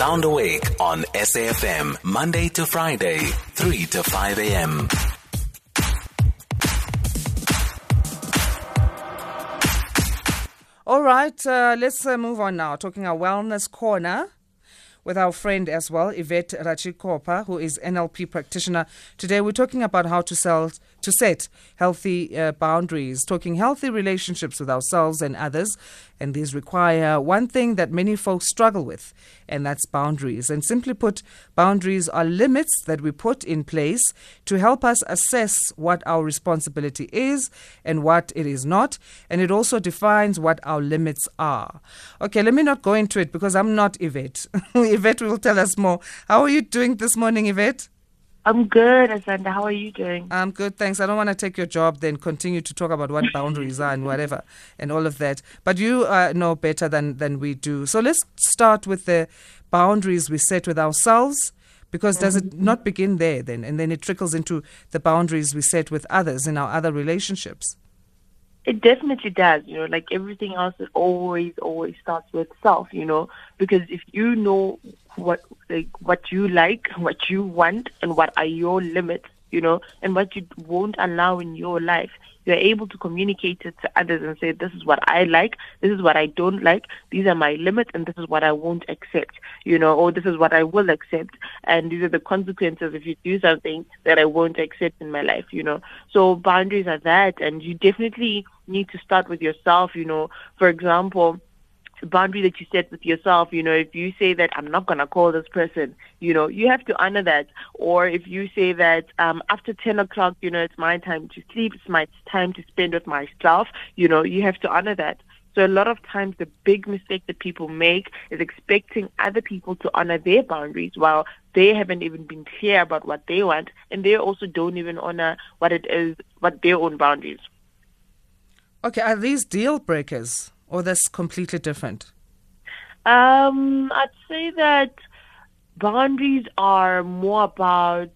Sound Awake on SAFM, Monday to Friday, 3 to 5 a.m. All right, uh, let's uh, move on now. Talking our wellness corner with our friend as well, Yvette Ratshikhopha, who is NLP practitioner. Today we're talking about how to sell to set healthy uh, boundaries, talking healthy relationships with ourselves and others. And these require one thing that many folks struggle with, and that's boundaries. And simply put, boundaries are limits that we put in place to help us assess what our responsibility is and what it is not. And it also defines what our limits are. Okay, let me not go into it because I'm not Yvette. Yvette will tell us more. How are you doing this morning, Yvette? I'm good, Asanda. How are you doing? I'm good, thanks. I don't want to take your job, then continue to talk about what boundaries are and whatever and all of that. But you uh, know better than, than we do. So let's start with the boundaries we set with ourselves. Because does it Mm-hmm. not begin there then? And then it trickles into the boundaries we set with others in our other relationships. It definitely does. You know, like everything else, it always, always starts with self. You know, because if you know what, like, what you like, what you want, and what are your limits, you know, and what you won't allow in your life, you're able to communicate it to others and say, this is what I like, this is what I don't like, these are my limits, and this is what I won't accept, you know, or this is what I will accept, and these are the consequences if you do something that I won't accept in my life, you know. So boundaries are that, and you definitely need to start with yourself, you know. For example, boundary that you set with yourself, you know, if you say that I'm not going to call this person, you know, you have to honor that. Or if you say that um, after 10 o'clock, you know, it's my time to sleep, it's my time to spend with myself, you know, you have to honor that. So a lot of times the big mistake that people make is expecting other people to honor their boundaries while they haven't even been clear about what they want and they also don't even honor what it is, what their own boundaries. Okay, are these deal breakers or that's completely different? Um, I'd say that boundaries are more about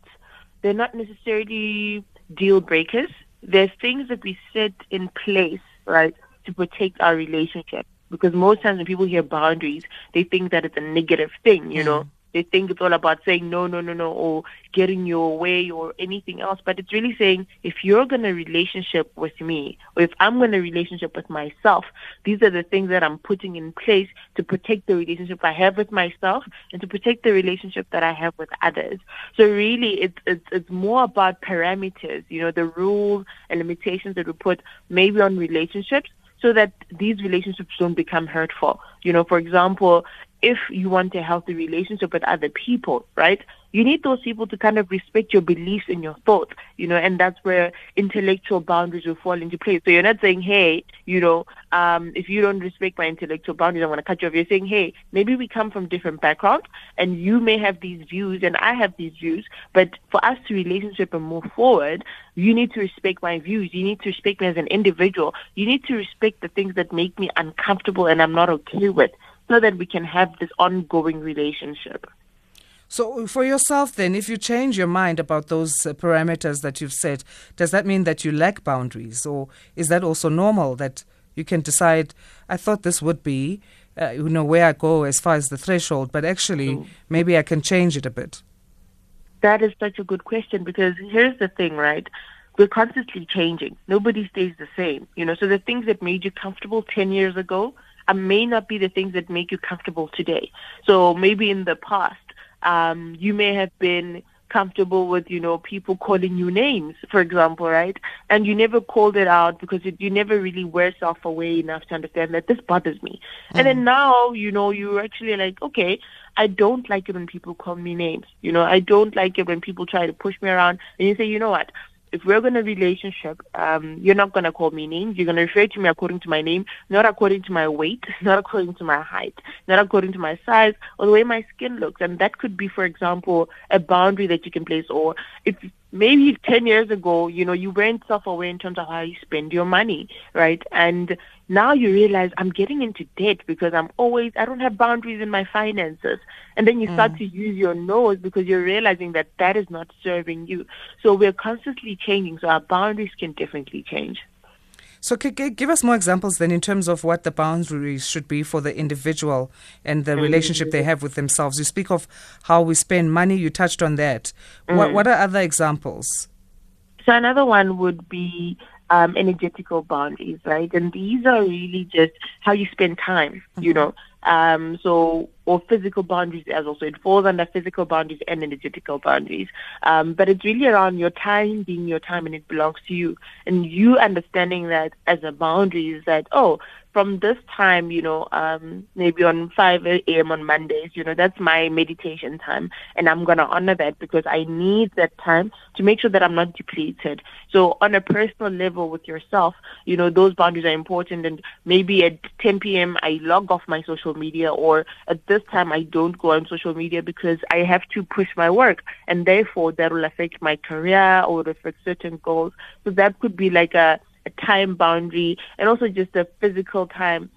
they're not necessarily deal breakers. They're things that we set in place, right, to protect our relationship. Because most times when people hear boundaries, they think that it's a negative thing, you know. They think it's all about saying no, no, no, no, or getting your way or anything else. But it's really saying if you're going to relationship with me, or if I'm going to relationship with myself, these are the things that I'm putting in place to protect the relationship I have with myself and to protect the relationship that I have with others. So really, it's it's, it's more about parameters, you know, the rules and limitations that we put maybe on relationships so that these relationships don't become hurtful. You know, for example, if you want a healthy relationship with other people, right? You need those people to kind of respect your beliefs and your thoughts, you know, and that's where intellectual boundaries will fall into place. So you're not saying, hey, you know, um, if you don't respect my intellectual boundaries, I'm going to cut you off. You're saying, hey, maybe we come from different backgrounds and you may have these views and I have these views, but for us to relationship and move forward, you need to respect my views. You need to respect me as an individual. You need to respect the things that make me uncomfortable and I'm not okay with so that we can have this ongoing relationship. So, for yourself, then, if you change your mind about those uh, parameters that you've set, does that mean that you lack boundaries? Or is that also normal that you can decide, I thought this would be, uh, you know, where I go as far as the threshold, but actually, maybe I can change it a bit? That is such a good question because here's the thing, right? We're constantly changing. Nobody stays the same, you know. So the things that made you comfortable 10 years ago may not be the things that make you comfortable today. So maybe in the past, um, you may have been comfortable with, you know, people calling you names, for example, right? And you never called it out because it, you never really were self-aware enough to understand that this bothers me. And then now, you know, you're actually like, okay, I don't like it when people call me names. You know, I don't like it when people try to push me around. And you say, you know what? If we're going to relationship, um, you're not going to call me names. You're going to refer to me according to my name, not according to my weight, not according to my height, not according to my size or the way my skin looks. And that could be, for example, a boundary that you can place. Or if maybe 10 years ago, you know, you weren't self-aware in terms of how you spend your money, right? And now you realize I'm getting into debt because I'm always, I don't have boundaries in my finances. And then you start mm. to use your nose because you're realizing that that is not serving you. So we're constantly changing. So our boundaries can definitely change. So, give us more examples then in terms of what the boundaries should be for the individual and the mm. relationship they have with themselves. You speak of how we spend money. You touched on that. What mm. What are other examples? So another one would be um, energetical boundaries, right? And these are really just how you spend time, you mm-hmm. know. Um, so, or physical boundaries as well. So it falls under physical boundaries and energetical boundaries. Um, but it's really around your time being your time and it belongs to you. And you understanding that as a boundary is that, oh, from this time, you know, um, maybe on 5 a.m. on Mondays, you know, that's my meditation time. And I'm going to honor that because I need that time to make sure that I'm not depleted. So on a personal level with yourself, you know, those boundaries are important. And maybe at 10 p.m., I log off my social media or at this time, I don't go on social media because I have to push my work. And therefore, that will affect my career or affect certain goals. So that could be like a, a time boundary and also just a physical time,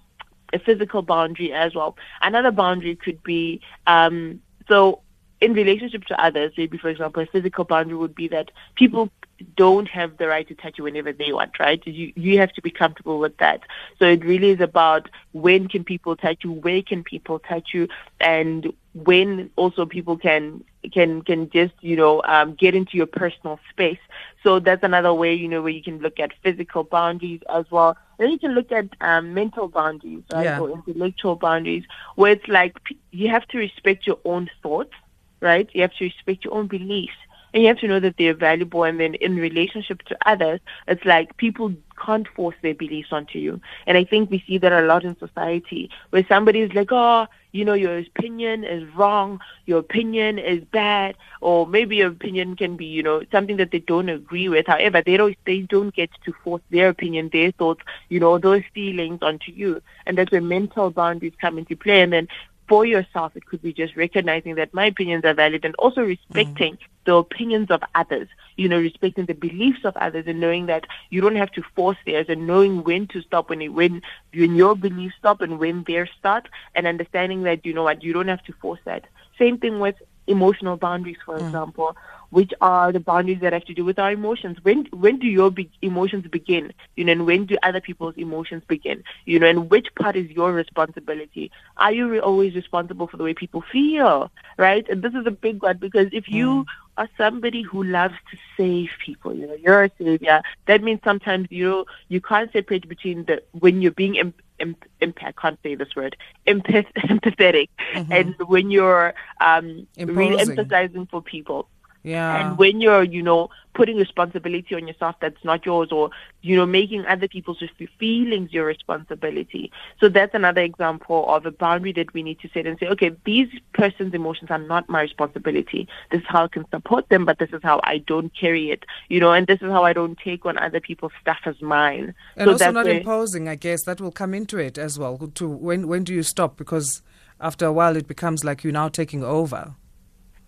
a physical boundary as well. Another boundary could be um, so in relationship to others, maybe for example, a physical boundary would be that people don't have the right to touch you whenever they want, right? You you have to be comfortable with that. So it really is about when can people touch you, where can people touch you, and when also people can can can just you know um, get into your personal space. So that's another way you know where you can look at physical boundaries as well. Then you can look at um, mental boundaries, right, Yeah. or intellectual boundaries, where it's like you have to respect your own thoughts, right? You have to respect your own beliefs. And you have to know that they're valuable. And then in relationship to others, it's like people can't force their beliefs onto you. And I think we see that a lot in society where somebody is like, oh, you know, your opinion is wrong, your opinion is bad, or maybe your opinion can be, you know, something that they don't agree with. However, they don't they don't get to force their opinion, their thoughts, you know, those feelings onto you. And that's where mental boundaries come into play. And then for yourself, it could be just recognizing that my opinions are valid and also respecting mm. the opinions of others, you know, respecting the beliefs of others and knowing that you don't have to force theirs and knowing when to stop when, it, when, when your beliefs stop and when theirs start and understanding that, you know what, you don't have to force that. Same thing with emotional boundaries, for hmm. example, which are the boundaries that have to do with our emotions. When when do your be- emotions begin? You know, and when do other people's emotions begin? You know, and which part is your responsibility? Are you re- always responsible for the way people feel? Right? And this is a big one because if you hmm. are somebody who loves to save people, you know, you're a savior. That means sometimes you you can't separate between the when you're being em- em- I can't say this word, empath- empathetic, and when you're um, really Imposing. emphasizing for people. Yeah. And when you're, you know, putting responsibility on yourself that's not yours or, you know, making other people's feelings your responsibility. So that's another example of a boundary that we need to set and say, okay, these person's emotions are not my responsibility. This is how I can support them, but this is how I don't carry it, you know, and this is how I don't take on other people's stuff as mine. And so also that's not where- imposing, I guess that will come into it as well. To when when do you stop? Because after a while, it becomes like you're now taking over.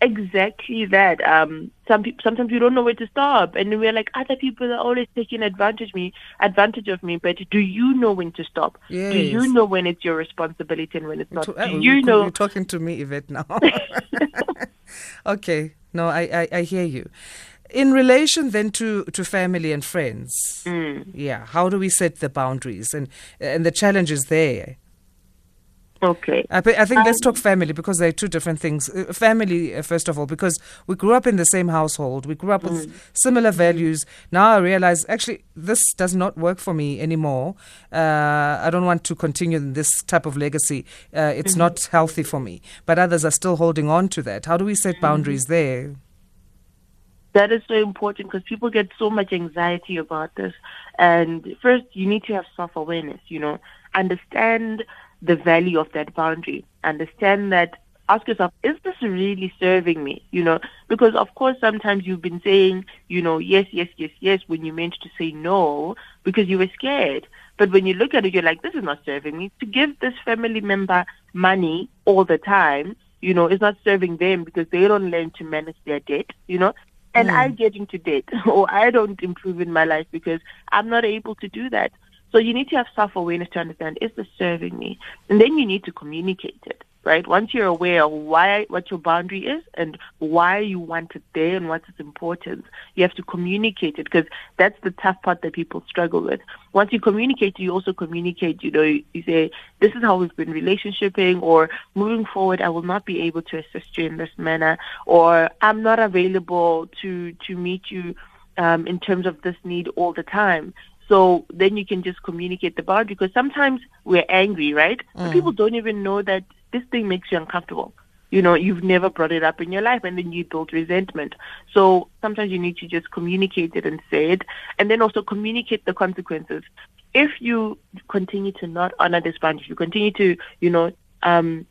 Exactly that. Um, some people sometimes you don't know where to stop, and we're like other people are always taking advantage me, advantage of me. But do you know when to stop? Do you know when it's your responsibility and when it's not? To- uh, you you- know? You're talking to me, Yvette, now. okay. No, I, I, I hear you. In relation then to, to family and friends, Mm. yeah, how do we set the boundaries and and the challenges there? Okay. I, I think let's Um, talk family because they're two different things. Uh, family, uh, first of all, because we grew up in the same household, we grew up with Mm. similar values. Now I realize actually this does not work for me anymore. Uh, I don't want to continue in this type of legacy. Uh, it's Mm-hmm. not healthy for me. But others are still holding on to that. How do we set Mm-hmm. boundaries there? That is so important because people get so much anxiety about this. And first, you need to have self awareness, you know, understand the value of that boundary, understand that. Ask yourself, is this really serving me? You know, because of course sometimes you've been saying, you know, yes, yes, yes, yes, when you meant to say no because you were scared. But when you look at it, you're like, this is not serving me. To give this family member money all the time, you know, is not serving them because they don't learn to manage their debt, you know. And I mm. get into debt or I don't improve in my life because I'm not able to do that. So you need to have self awareness to understand is this serving me? And then you need to communicate it. right? Once you're aware of why what your boundary is and why you want it there and what's its importance, you have to communicate it because that's the tough part that people struggle with. Once you communicate, you also communicate. You know, you, you say this is how we've been relationshiping, or moving forward, I will not be able to assist you in this manner, or I'm not available to to meet you um, in terms of this need all the time. So then you can just communicate the boundary because sometimes we're angry, right? But people don't even know that this thing makes you uncomfortable. You know, you've never brought it up in your life and then you build resentment. So sometimes you need to just communicate it and say it and then also communicate the consequences. If you continue to not honor this boundary, if you continue to, you know, um,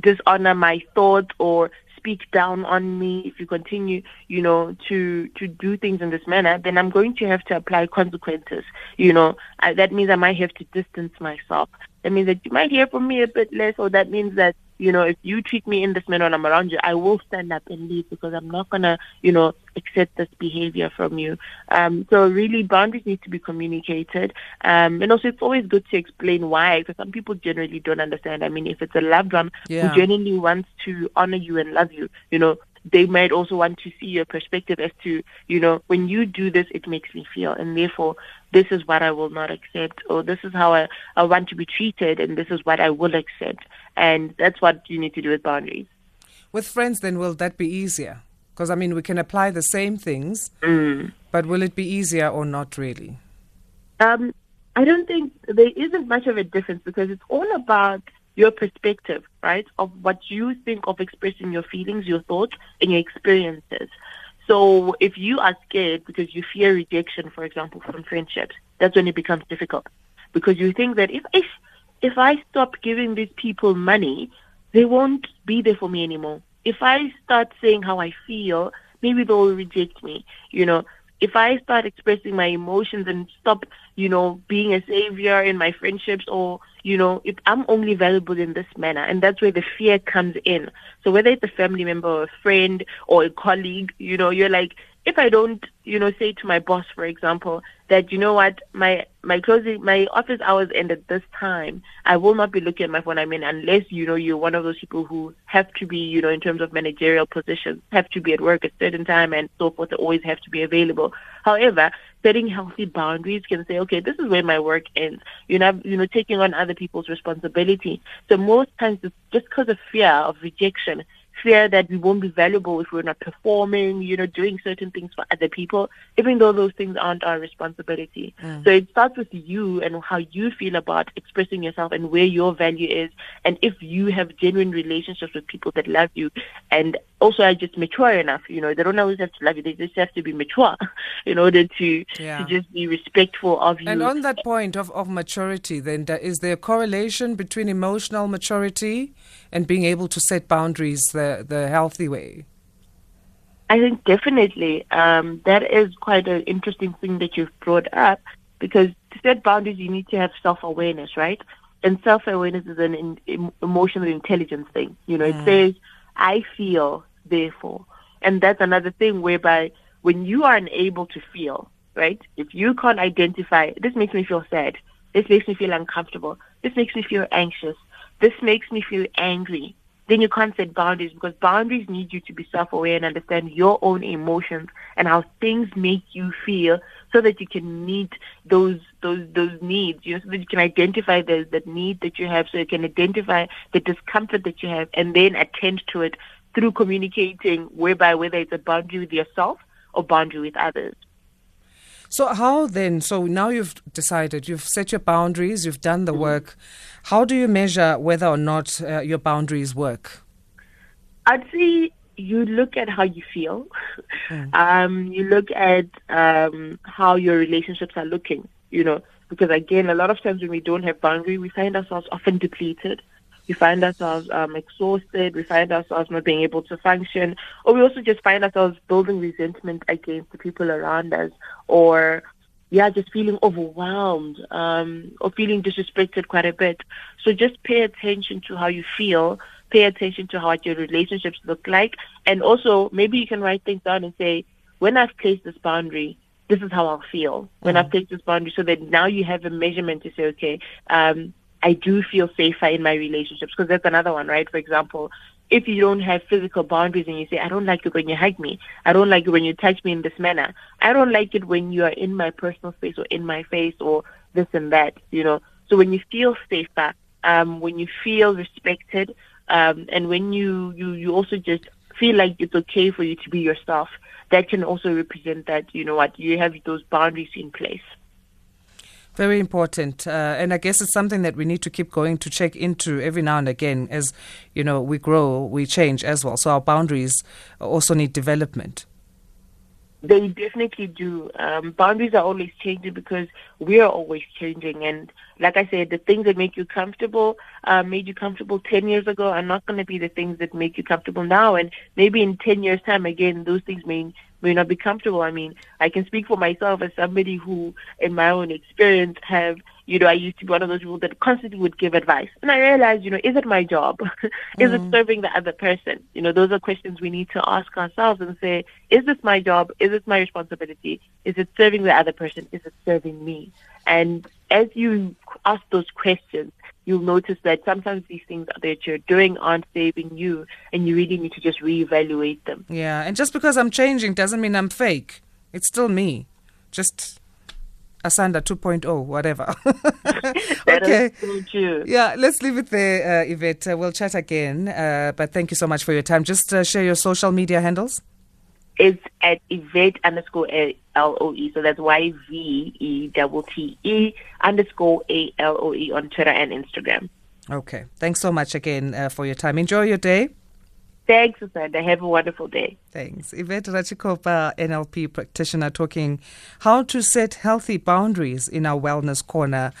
dishonor my thoughts or speak down on me, if you continue, you know, to to do things in this manner, then I'm going to have to apply consequences. You know, I, that means I might have to distance myself. That means that you might hear from me a bit less, or that means that you know, if you treat me in this manner and I'm around you, I will stand up and leave because I'm not gonna, you know, accept this behavior from you. Um, so really, boundaries need to be communicated, um, and also it's always good to explain why, because some people generally don't understand. I mean, if it's a loved one Yeah. who genuinely wants to honor you and love you, you know, they might also want to see your perspective as to, you know, when you do this, it makes me feel, and therefore, this is what I will not accept, or this is how I, I want to be treated, and this is what I will accept. And that's what you need to do with boundaries. With friends, then will that be easier? Because I mean, we can apply the same things, Mm. but will it be easier or not really? Um, I don't think there isn't much of a difference because it's all about your perspective, right? Of what you think of expressing your feelings, your thoughts, and your experiences. So if you are scared because you fear rejection, for example, from friendships, that's when it becomes difficult. Because you think that if if if I stop giving these people money, they won't be there for me anymore. If I start saying how I feel, maybe they'll reject me. You know, if I start expressing my emotions and stop, you know, being a savior in my friendships or, you know, if I'm only valuable in this manner and that's where the fear comes in. So whether it's a family member or a friend or a colleague, you know, you're like, if I don't, you know, say to my boss, for example, that you know what, my my closing my office hours end at this time, I will not be looking at my phone. I mean, unless you know you're one of those people who have to be, you know, in terms of managerial positions, have to be at work at a certain time and so forth. Always have to be available. However, setting healthy boundaries can say, okay, this is where my work ends. You know, you know, taking on other people's responsibility. So most times, it's just because of fear of rejection fear that we won't be valuable if we're not performing, you know, doing certain things for other people, even though those things aren't our responsibility. Mm. So it starts with you and how you feel about expressing yourself and where your value is. And if you have genuine relationships with people that love you and also are just mature enough, you know, they don't always have to love you, they just have to be mature in order to, Yeah. to just be respectful of you. And on that point of, of maturity, then, is there a correlation between emotional maturity and being able to set boundaries the, the healthy way? I think definitely um, that is quite an interesting thing that you've brought up because to set boundaries, you need to have self awareness, right? And self awareness is an in, em- emotional intelligence thing. You know, it says, I feel, therefore. And that's another thing whereby when you are unable to feel, right? If you can't identify, this makes me feel sad, this makes me feel uncomfortable, this makes me feel anxious, this makes me feel angry, then you can't set boundaries because boundaries need you to be self-aware and understand your own emotions and how things make you feel so that you can meet those those those needs you know so that you can identify the the need that you have so you can identify the discomfort that you have and then attend to it through communicating whereby whether it's a boundary with yourself or boundary with others So, how then? So, now you've decided, you've set your boundaries, you've done the work. How do you measure whether or not uh, your boundaries work? I'd say you look at how you feel. Um, you look at um, how your relationships are looking, you know, because again, a lot of times when we don't have boundary, we find ourselves often depleted. We find ourselves um, exhausted. We find ourselves not being able to function. Or we also just find ourselves building resentment against the people around us or yeah, just feeling overwhelmed um, or feeling disrespected quite a bit. So just pay attention to how you feel. Pay attention to how your relationships look like, and also maybe you can write things down and say, when I've placed this boundary, this is how I'll feel when I've placed this boundary, so that now you have a measurement to say, okay, um, I do feel safer in my relationships because that's another one, right? For example, if you don't have physical boundaries and you say, I don't like it when you hug me, I don't like it when you touch me in this manner, I don't like it when you are in my personal space or in my face or this and that, you know. So when you feel safer, um, when you feel respected, um, and when you, you, you also just feel like it's okay for you to be yourself, that can also represent that, you know what, you have those boundaries in place. Very important. Uh, and I guess it's something that we need to keep going to check into every now and again as, you know, we grow, we change as well. So our boundaries also need development. They definitely do. Um, boundaries are always changing because we are always changing. And like I said, the things that make you comfortable, uh, made you comfortable 10 years ago are not going to be the things that make you comfortable now. And maybe in 10 years' time, again, those things may may not be comfortable. I mean, I can speak for myself as somebody who, in my own experience, have, you know, I used to be one of those people that constantly would give advice. And I realized, you know, is it my job? is mm. it serving the other person? You know, those are questions we need to ask ourselves and say, is this my job? Is this my responsibility? Is it serving the other person? Is it serving me? And as you ask those questions, you'll notice that sometimes these things that you're doing aren't saving you, and you really need to just reevaluate them. Yeah, and just because I'm changing doesn't mean I'm fake. It's still me, just Asanda 2.0, whatever. okay. Yeah, let's leave it there, uh, Yvette. Uh, we'll chat again. Uh, but thank you so much for your time. Just uh, share your social media handles. It's at Yvette underscore L O E. So that's Y V E double T E underscore A L O E on Twitter and Instagram. Okay. Thanks so much again uh, for your time. Enjoy your day. Thanks, Asanda. Have a wonderful day. Thanks. Yvette Ratshikhopha, NLP practitioner, talking how to set healthy boundaries in our wellness corner.